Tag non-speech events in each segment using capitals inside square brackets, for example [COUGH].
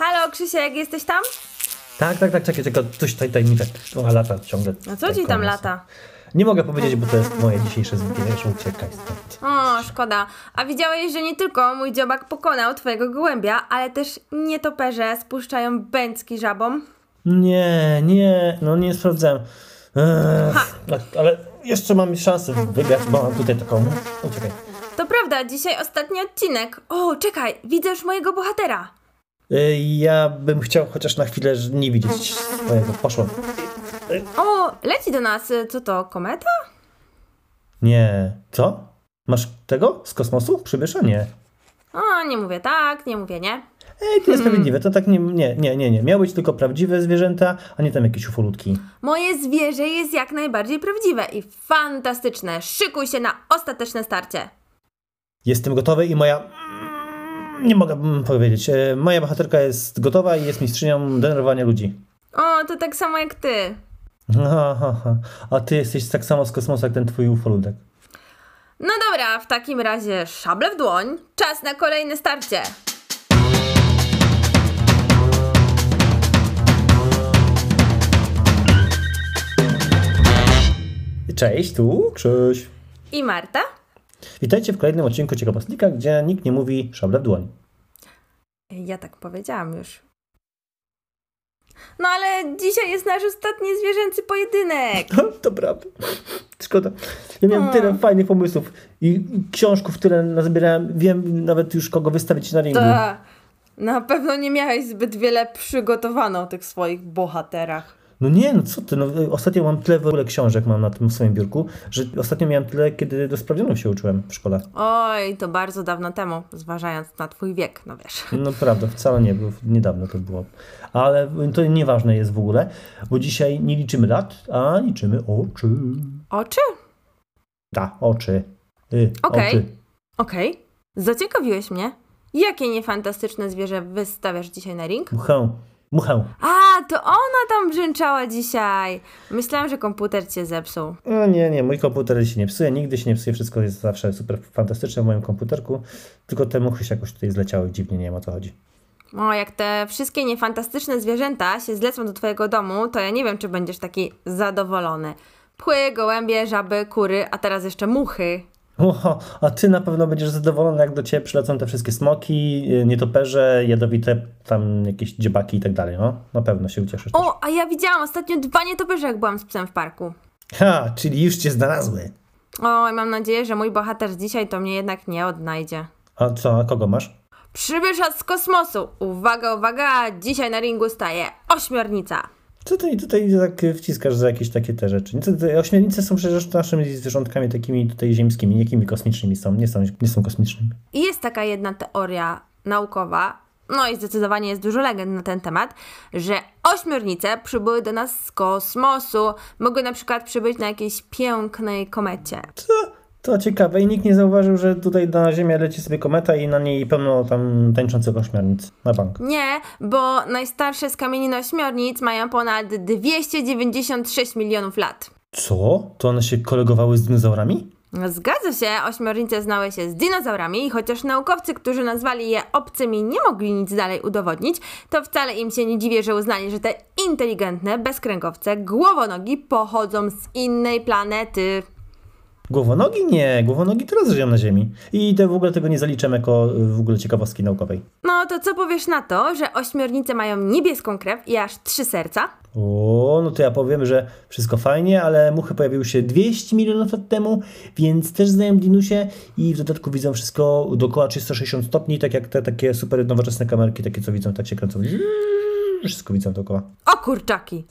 Halo, Krzysiek, jesteś tam? Tak, tak, tak, czekaj, czekaj, coś tutaj, mi tak trochę lata ciągle. A co tutaj ci tam lata? Nie mogę powiedzieć, bo to jest moje dzisiejsze wiesz, uciekaj stąd. O, szkoda. A widziałeś, że nie tylko mój dziobak pokonał twojego gołębia, ale też nietoperze spuszczają bęcki żabom? Nie, nie, no nie sprawdzałem. Ech, tak, ale jeszcze mam szansę wygrać, bo mam tutaj taką... Uciekaj. To prawda, dzisiaj ostatni odcinek. O, czekaj, widzę już mojego bohatera. Y, Ja bym chciał chociaż na chwilę nie widzieć swojego. Poszło. O, leci do nas, y, co to, kometa? Nie. Co? Masz tego? Z kosmosu? Przybysza? Nie. O, nie mówię tak, nie mówię nie. Ej, to niesprawiedliwe. To tak nie, nie, nie, nie, nie. Miały być tylko prawdziwe zwierzęta, a nie tam jakieś ufolutki. Moje zwierzę jest jak najbardziej prawdziwe i fantastyczne. Szykuj się na ostateczne starcie. Jestem gotowy i moja... Nie mogę powiedzieć. E, Moja bohaterka jest gotowa i jest mistrzynią denerwowania ludzi. O, to tak samo jak ty. Ha, ha, ha. A ty jesteś tak samo z kosmosu jak ten twój ufolutek. No dobra, w takim razie szable w dłoń. Czas na kolejne starcie. Cześć, tu Krzyś. I Marta? Witajcie w kolejnym odcinku Ciekawostka, gdzie nikt nie mówi szable w dłoń. Ja tak powiedziałam już. No ale dzisiaj jest nasz ostatni zwierzęcy pojedynek. [LAUGHS] To prawda. Szkoda. Ja miałem O. tyle fajnych pomysłów i książków tyle nazbierałem. Wiem nawet już kogo wystawić na ringu. Ta, na pewno nie miałeś zbyt wiele przygotowane o tych swoich bohaterach. No nie, no co ty, no, ostatnio mam tyle w ogóle książek mam na tym swoim biurku, że ostatnio miałem tyle, kiedy do sprawdzianów się uczyłem w szkole. Oj, to bardzo dawno temu, zważając na twój wiek, no wiesz. No prawda, wcale nie, bo niedawno to było. Ale to nieważne jest w ogóle, bo dzisiaj nie liczymy lat, a liczymy oczy. Oczy? Ta, oczy. Y, Okej. Oczy. Okej. Zaciekawiłeś mnie. Jakie niefantastyczne zwierzę wystawiasz dzisiaj na ring? Muchę, muchę. A, to ona tam brzęczała dzisiaj. Myślałam, że komputer cię zepsuł. No nie, nie, mój komputer się nie psuje, nigdy się nie psuje, wszystko jest zawsze super fantastyczne w moim komputerku, tylko te muchy się jakoś tutaj zleciały dziwnie, nie wiem o co chodzi. O, jak te wszystkie niefantastyczne zwierzęta się zlecą do twojego domu, to ja nie wiem, czy będziesz taki zadowolony. Pły, gołębie, żaby, kury, a teraz jeszcze muchy. Oho, a ty na pewno będziesz zadowolony, jak do ciebie przylecą te wszystkie smoki, y, nietoperze, jadowite tam jakieś dziebaki i tak dalej, no. Na pewno się ucieszysz. też. O, a ja widziałam ostatnio dwa nietoperze, jak byłam z psem w parku. Ha, czyli już cię znalazły. Oj, mam nadzieję, że mój bohater dzisiaj to mnie jednak nie odnajdzie. A co, a kogo masz? Przybysza z kosmosu. Uwaga, uwaga, dzisiaj na ringu staje ośmiornica. Ty tutaj tak wciskasz za jakieś takie te rzeczy? Ośmiornice są przecież naszymi zwierzątkami takimi tutaj ziemskimi, jakimi kosmicznymi są, nie są, nie są kosmicznymi. Jest taka jedna teoria naukowa, no i zdecydowanie jest dużo legend na ten temat, że ośmiornice przybyły do nas z kosmosu. Mogły na przykład przybyć na jakiejś pięknej komecie. Co? To ciekawe i nikt nie zauważył, że tutaj na Ziemię leci sobie kometa i na niej pełno tam tańczących ośmiornic. Na bank. Nie, bo najstarsze z kamienin ośmiornic mają ponad 296 milionów lat. Co? To one się kolegowały z dinozaurami? Zgadza się, ośmiornice znały się z dinozaurami i chociaż naukowcy, którzy nazwali je obcymi, nie mogli nic dalej udowodnić, to wcale im się nie dziwię, że uznali, że te inteligentne, bezkręgowce, głowonogi pochodzą z innej planety. Głowonogi? Nie, głowonogi teraz żyją na Ziemi. I te, w ogóle tego nie zaliczam jako y, w ogóle ciekawostki naukowej. No to co powiesz na to, że ośmiornice mają niebieską krew i aż trzy serca? O, no to ja powiem, że wszystko fajnie, ale muchy pojawiły się 200 milionów lat temu, więc też znają dinusie i w dodatku widzą wszystko dookoła 360 stopni, tak jak te takie super nowoczesne kamerki, takie co widzą, tak się kręcą. Wszystko widzą dookoła. O kurczaki!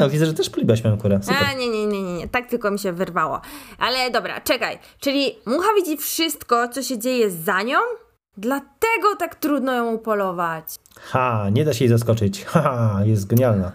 A, widzę, że też polibałaś moją kurę. Super. A, nie, nie, nie, nie, tak tylko mi się wyrwało. Ale dobra, czekaj, czyli mucha widzi wszystko, co się dzieje za nią? Dlatego tak trudno ją upolować. Ha, nie da się jej zaskoczyć. Ha, jest genialna.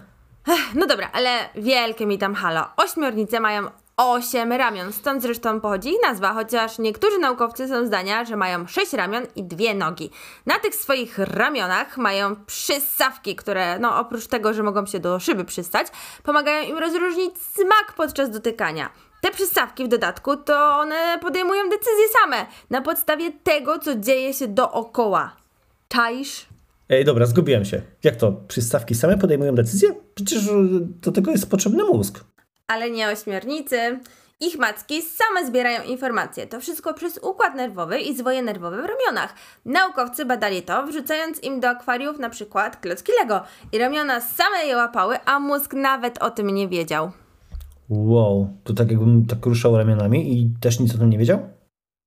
No dobra, ale wielkie mi tam halo. Ośmiornice mają osiem ramion, stąd zresztą pochodzi ich nazwa, chociaż niektórzy naukowcy są zdania, że mają sześć ramion i dwie nogi. Na tych swoich ramionach mają przystawki, które, no oprócz tego, że mogą się do szyby przystać, pomagają im rozróżnić smak podczas dotykania. Te przystawki w dodatku to one podejmują decyzje same na podstawie tego, co dzieje się dookoła. Czaisz? Ej, dobra, zgubiłem się. Jak to? Przystawki same podejmują decyzje? Przecież e, do tego jest potrzebny mózg. Ale nie ośmiornicy. Ich macki same zbierają informacje. To wszystko przez układ nerwowy i zwoje nerwowe w ramionach. Naukowcy badali to, wrzucając im do akwariów na przykład klocki Lego. I ramiona same je łapały, a mózg nawet o tym nie wiedział. Wow, to tak jakbym tak ruszał ramionami i też nic o tym nie wiedział?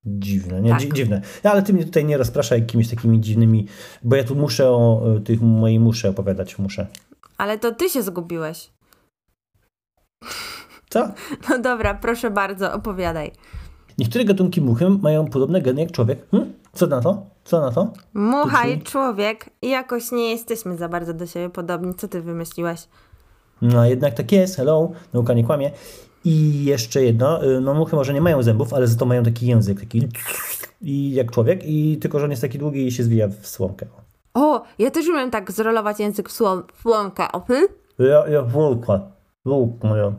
Dziwne, nie? Tak. Dzi- Dziwne. No, ale ty mnie tutaj nie rozpraszaj jakimiś takimi dziwnymi, bo ja tu muszę o e, tych mojej muszę opowiadać, muszę. Ale to ty się zgubiłeś. Co? No dobra, proszę bardzo, opowiadaj. Niektóre gatunki muchy mają podobne geny jak człowiek. Hm? Co na to? Co na to? Mucha i człowiek jakoś nie jesteśmy za bardzo do siebie podobni. Co ty wymyśliłeś? No jednak tak jest, hello, nauka nie kłamie. I jeszcze jedno, y, no muchy może nie mają zębów, ale za to mają taki język, taki i jak człowiek, i tylko, że on jest taki długi i się zwija w słomkę. O, ja też umiem tak zrolować język w słom- w słomkę. O, ty? Ja, ja wulka, wulka moja,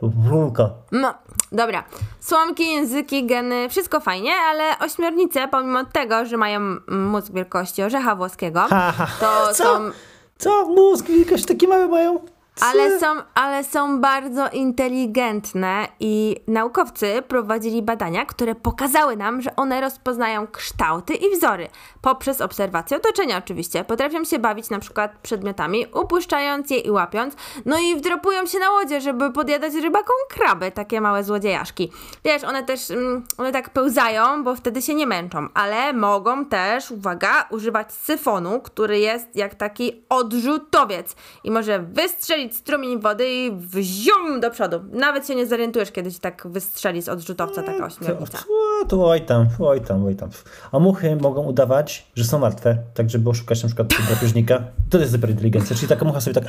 to wulka. No, dobra. Słomki, języki, geny, wszystko fajnie, ale ośmiornice, pomimo tego, że mają mózg wielkości orzecha włoskiego, Ha, ha. to Co? są Co? Mózg wielkość takie małe mają? Ale są, ale są bardzo inteligentne i naukowcy prowadzili badania, które pokazały nam, że one rozpoznają kształty i wzory. Poprzez obserwację otoczenia oczywiście. Potrafią się bawić na przykład przedmiotami, upuszczając je i łapiąc. No i wdropują się na łodzie, żeby podjadać rybakom kraby, takie małe złodziejaszki. Wiesz, one też, mm, one tak pełzają, bo wtedy się nie męczą, ale mogą też, uwaga, używać syfonu, który jest jak taki odrzutowiec i może wystrzelić strumień wody i wzium do przodu. Nawet się nie zorientujesz, kiedy ci tak wystrzeli z odrzutowca taka ośmiornica. To, to oj tam, oj tam, oj tam. A muchy mogą udawać, że są martwe, tak żeby oszukać na przykład drapieżnika. To jest super inteligencja, czyli taka mucha sobie tak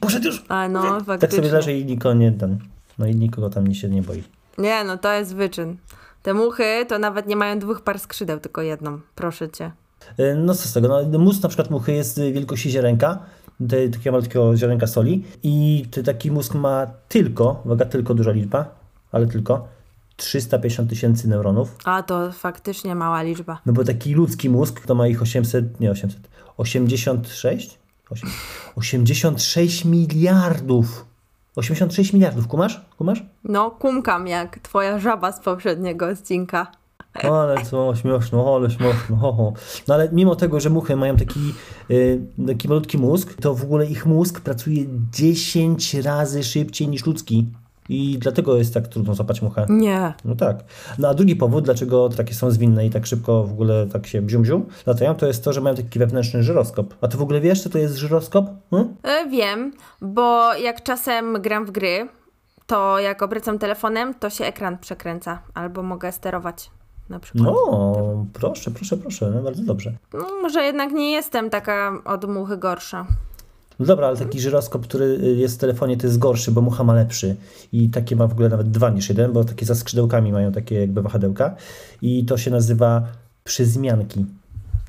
poszedł już. A no, Tak sobie faktycznie. leży i nikogo nie ten, no i nikogo tam się nie boi. Nie, no to jest wyczyn. Te muchy to nawet nie mają dwóch par skrzydeł, tylko jedną. Proszę cię. E, No co z tego, no mózg na przykład muchy jest y, wielkości ziarenka, takiego malutkiego ziarenka soli i taki mózg ma tylko, uwaga, tylko duża liczba, ale tylko 350 tysięcy neuronów. A to faktycznie mała liczba. No bo taki ludzki mózg to ma ich 800, nie 800, 86? Osiem- 86 miliardów. 86 miliardów, kumasz? Kumasz? No, kumkam jak twoja żaba z poprzedniego odcinka. Ale co, śmieszno, ale śmieszno, ho, ho. No ale mimo tego, że muchy mają taki, y, taki malutki mózg, to w ogóle ich mózg pracuje 10 razy szybciej niż ludzki. I dlatego jest tak trudno złapać muchę. Nie. No tak. No a drugi powód, dlaczego takie są zwinne i tak szybko w ogóle tak się bzium latają, to jest to, że mają taki wewnętrzny żyroskop. A ty w ogóle wiesz, co to jest żyroskop? Hmm? E, wiem, bo jak czasem gram w gry, to jak obracam telefonem, to się ekran przekręca. Albo mogę sterować na przykład. No, proszę, proszę, proszę, no bardzo dobrze. No, może jednak nie jestem taka od muchy gorsza. No dobra, ale taki żyroskop, który y, jest w telefonie, to jest gorszy, bo mucha ma lepszy. I takie ma w ogóle nawet dwa niż jeden, bo takie za skrzydełkami mają takie jakby wahadełka. I to się nazywa przyzmianki,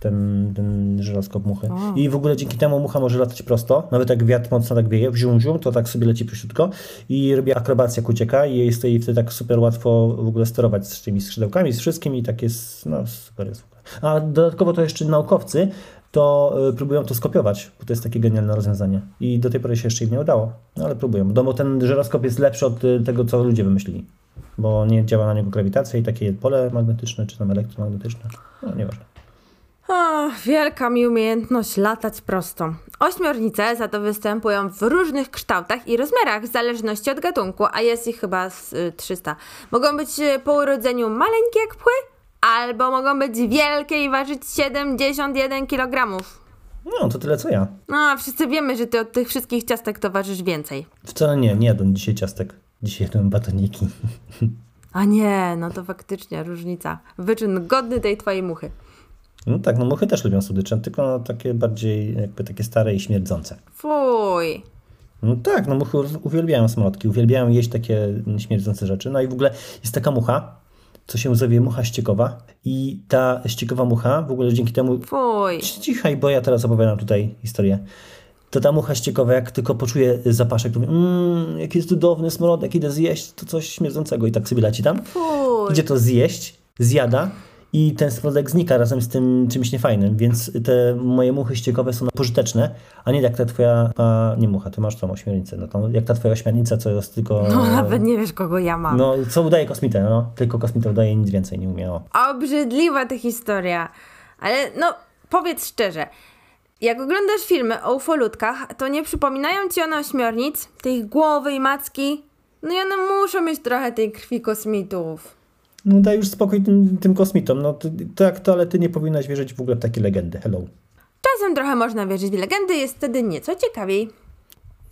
ten, ten żyroskop muchy. O. I w ogóle dzięki temu mucha może latać prosto, nawet jak wiatr mocno tak wieje, wzium, wzium, to tak sobie leci prościutko i robi akrobację, jak ucieka i jest jej wtedy tak super łatwo w ogóle sterować z tymi skrzydełkami, z wszystkim i tak jest, no super jest. w ogóle. A dodatkowo to jeszcze naukowcy to y, próbują to skopiować, bo to jest takie genialne rozwiązanie. I do tej pory się jeszcze im nie udało, no ale próbują. No bo ten żyroskop jest lepszy od y, tego, co ludzie wymyślili. Bo nie działa na niego grawitacja i takie pole magnetyczne, czy tam elektromagnetyczne. No nieważne. O, wielka mi umiejętność latać prosto. Ośmiornice za to występują w różnych kształtach i rozmiarach w zależności od gatunku, a jest ich chyba z, y, 300. Mogą być y, po urodzeniu maleńkie jak pchły, albo mogą być wielkie i ważyć 71 kg. No, to tyle co ja. No, a wszyscy wiemy, że ty od tych wszystkich ciastek towarzysz więcej. Wcale nie, nie jadłem dzisiaj ciastek. Dzisiaj jadłem batoniki. [LAUGHS] A nie, no to faktycznie różnica. Wyczyn godny tej twojej muchy. No tak, no muchy też lubią słodycze, tylko no, takie bardziej jakby takie stare i śmierdzące. Fuj. No tak, no muchy uwielbiają smrodki, uwielbiają jeść takie śmierdzące rzeczy. No i w ogóle jest taka mucha, co się zowie mucha ściekowa i ta ściekowa mucha w ogóle dzięki temu... Fuj. Cichaj, bo ja teraz opowiadam tutaj historię. To ta mucha ściekowa, jak tylko poczuje zapaszek, to mówi, mmm, jaki jest cudowny smrodek, idę zjeść, to coś śmierdzącego i tak sobie leci tam. Fuj. Idzie to zjeść, zjada i ten smrodek znika razem z tym czymś niefajnym, więc te moje muchy ściekowe są pożyteczne, a nie jak ta twoja, a nie mucha, ty masz tą ośmiornicę, no to jak ta twoja ośmiornica, co jest tylko... No nawet nie wiesz, kogo ja mam. No, co udaje kosmitę, no, tylko kosmita udaje nic więcej nie umiało. Obrzydliwa ta historia. Ale no, powiedz szczerze, jak oglądasz filmy o ufolutkach, to nie przypominają ci one ośmiornic, tej głowy i macki? No i one muszą mieć trochę tej krwi kosmitów. No daj już spokój tym, tym kosmitom, no to, to jak to, ale ty nie powinnaś wierzyć w ogóle w takie legendy, hello. Czasem trochę można wierzyć w legendy, jest wtedy nieco ciekawiej.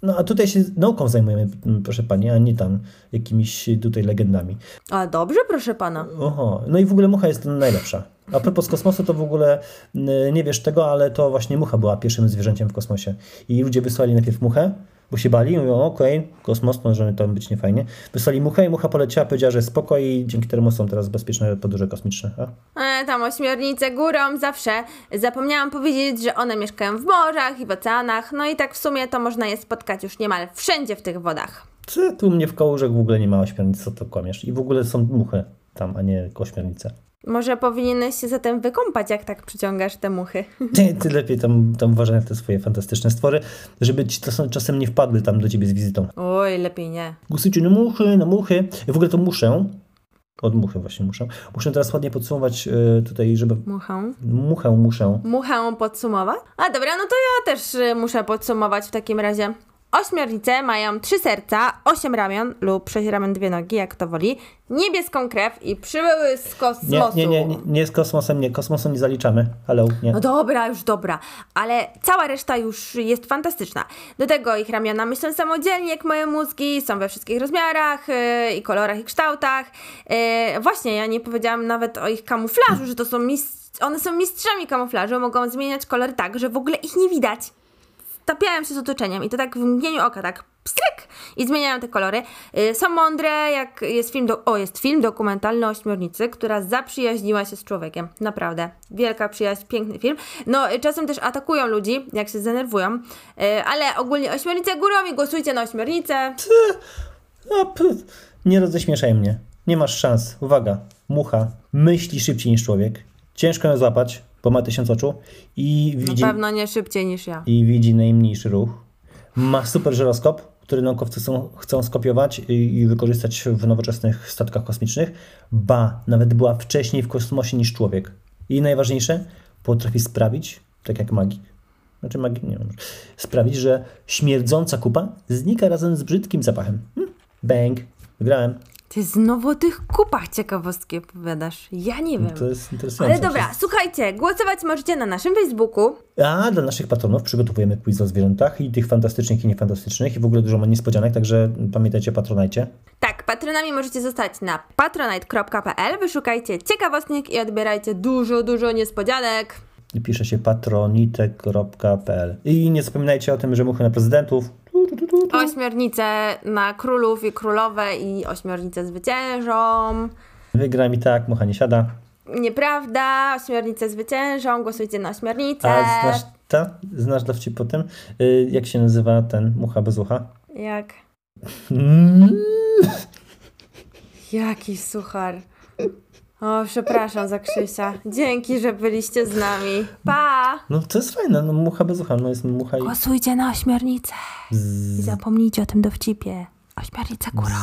No a tutaj się nauką zajmujemy, proszę pani, a nie tam jakimiś tutaj legendami. A dobrze, proszę pana. Oho, no i w ogóle mucha jest najlepsza. A propos kosmosu, to w ogóle nie wiesz tego, ale to właśnie mucha była pierwszym zwierzęciem w kosmosie. I ludzie wysłali najpierw muchę, bo się bali, mówią, okej, okay, kosmos, może to być niefajnie. Wysłali muchę i mucha poleciała, powiedziała, że spoko i dzięki temu są teraz bezpieczne podróże kosmiczne. A? E, tam ośmiornice górą zawsze. Zapomniałam powiedzieć, że one mieszkają w morzach i w oceanach, no i tak w sumie to można je spotkać już niemal wszędzie w tych wodach. Co? Tu mnie w kołórzek w ogóle nie ma ośmiornic, co to kłamiesz? I w ogóle są muchy tam, a nie ośmiornice. Może powinieneś się zatem wykąpać, jak tak przyciągasz te muchy. [LAUGHS] Ty, ty lepiej tam, tam uważaj na te swoje fantastyczne stwory, żeby ci to czasem nie wpadły tam do ciebie z wizytą. Oj, lepiej nie. Głosujcie na muchy, na muchy. W ogóle to muszę, od muchy właśnie muszę. Muszę teraz ładnie podsumować y, tutaj, żeby... Muchę? Muchę muszę. Muchę podsumować? A dobra, no to ja też y, muszę podsumować w takim razie. Ośmiornice mają trzy serca, osiem ramion lub sześć ramion, dwie nogi, jak to woli, niebieską krew i przybyły z kosmosu. Nie, nie, nie, nie z kosmosem, nie, kosmosu nie zaliczamy. Hello, nie. No dobra, już dobra, ale cała reszta już jest fantastyczna. Do tego ich ramiona myślą samodzielnie, jak moje mózgi, są we wszystkich rozmiarach yy, i kolorach i kształtach. Yy, właśnie, ja nie powiedziałam nawet o ich kamuflażu, że to są mistrz... one są mistrzami kamuflażu, mogą zmieniać kolor tak, że w ogóle ich nie widać tapiają się z otoczeniem i to tak w mgnieniu oka, tak pstryk i zmieniają te kolory. Yy, są mądre, jak jest film, do, o jest film dokumentalny o ośmiornicy, która zaprzyjaźniła się z człowiekiem. Naprawdę. Wielka przyjaźń, piękny film. No, y, czasem też atakują ludzi, jak się zdenerwują, yy, ale ogólnie ośmiornice górą i głosujcie na ośmiornicę. Nie roześmieszaj mnie. Nie masz szans. Uwaga, mucha myśli szybciej niż człowiek. Ciężko ją złapać, bo ma tysiąc oczu i widzi... Na pewno nie szybciej niż ja. I widzi najmniejszy ruch. Ma super żyroskop, który naukowcy chcą, chcą skopiować i, wykorzystać w nowoczesnych statkach kosmicznych. Ba, nawet była wcześniej w kosmosie niż człowiek. I najważniejsze, potrafi sprawić, tak jak magik, znaczy magik, nie wiem, sprawić, że śmierdząca kupa znika razem z brzydkim zapachem. Hm? Bang, wygrałem. Ty znowu o tych kupach ciekawostki opowiadasz. Ja nie wiem. To jest interesujące. Ale dobra, słuchajcie, głosować możecie na naszym Facebooku. A dla naszych patronów przygotowujemy quiz o zwierzętach i tych fantastycznych i niefantastycznych i w ogóle dużo ma niespodzianek, także pamiętajcie, patronajcie. Tak, patronami możecie zostać na patronite.pl, wyszukajcie ciekawostek i odbierajcie dużo, dużo niespodzianek. I pisze się patronite.pl. I nie zapominajcie o tym, że muchy na prezydentów. Ośmiornice na królów i królowe i ośmiornice zwyciężą. Wygra mi tak, mucha nie siada. Nieprawda, ośmiornice zwyciężą, głosujcie na ośmiornicę. A znasz, ta? znasz dowcip po tym? Y, jak się nazywa ten mucha bez ucha? Jak? Jaki suchar. O, przepraszam za Krzysia. Dzięki, że byliście z nami. Pa! No to jest fajne, no mucha bez ucha, no jest mucha i... Głosujcie na ośmiornicę. I zapomnijcie o tym dowcipie. Ośmiornica górą.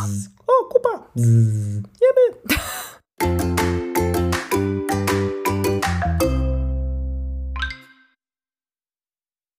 O, kupa! Zzz. Jemy!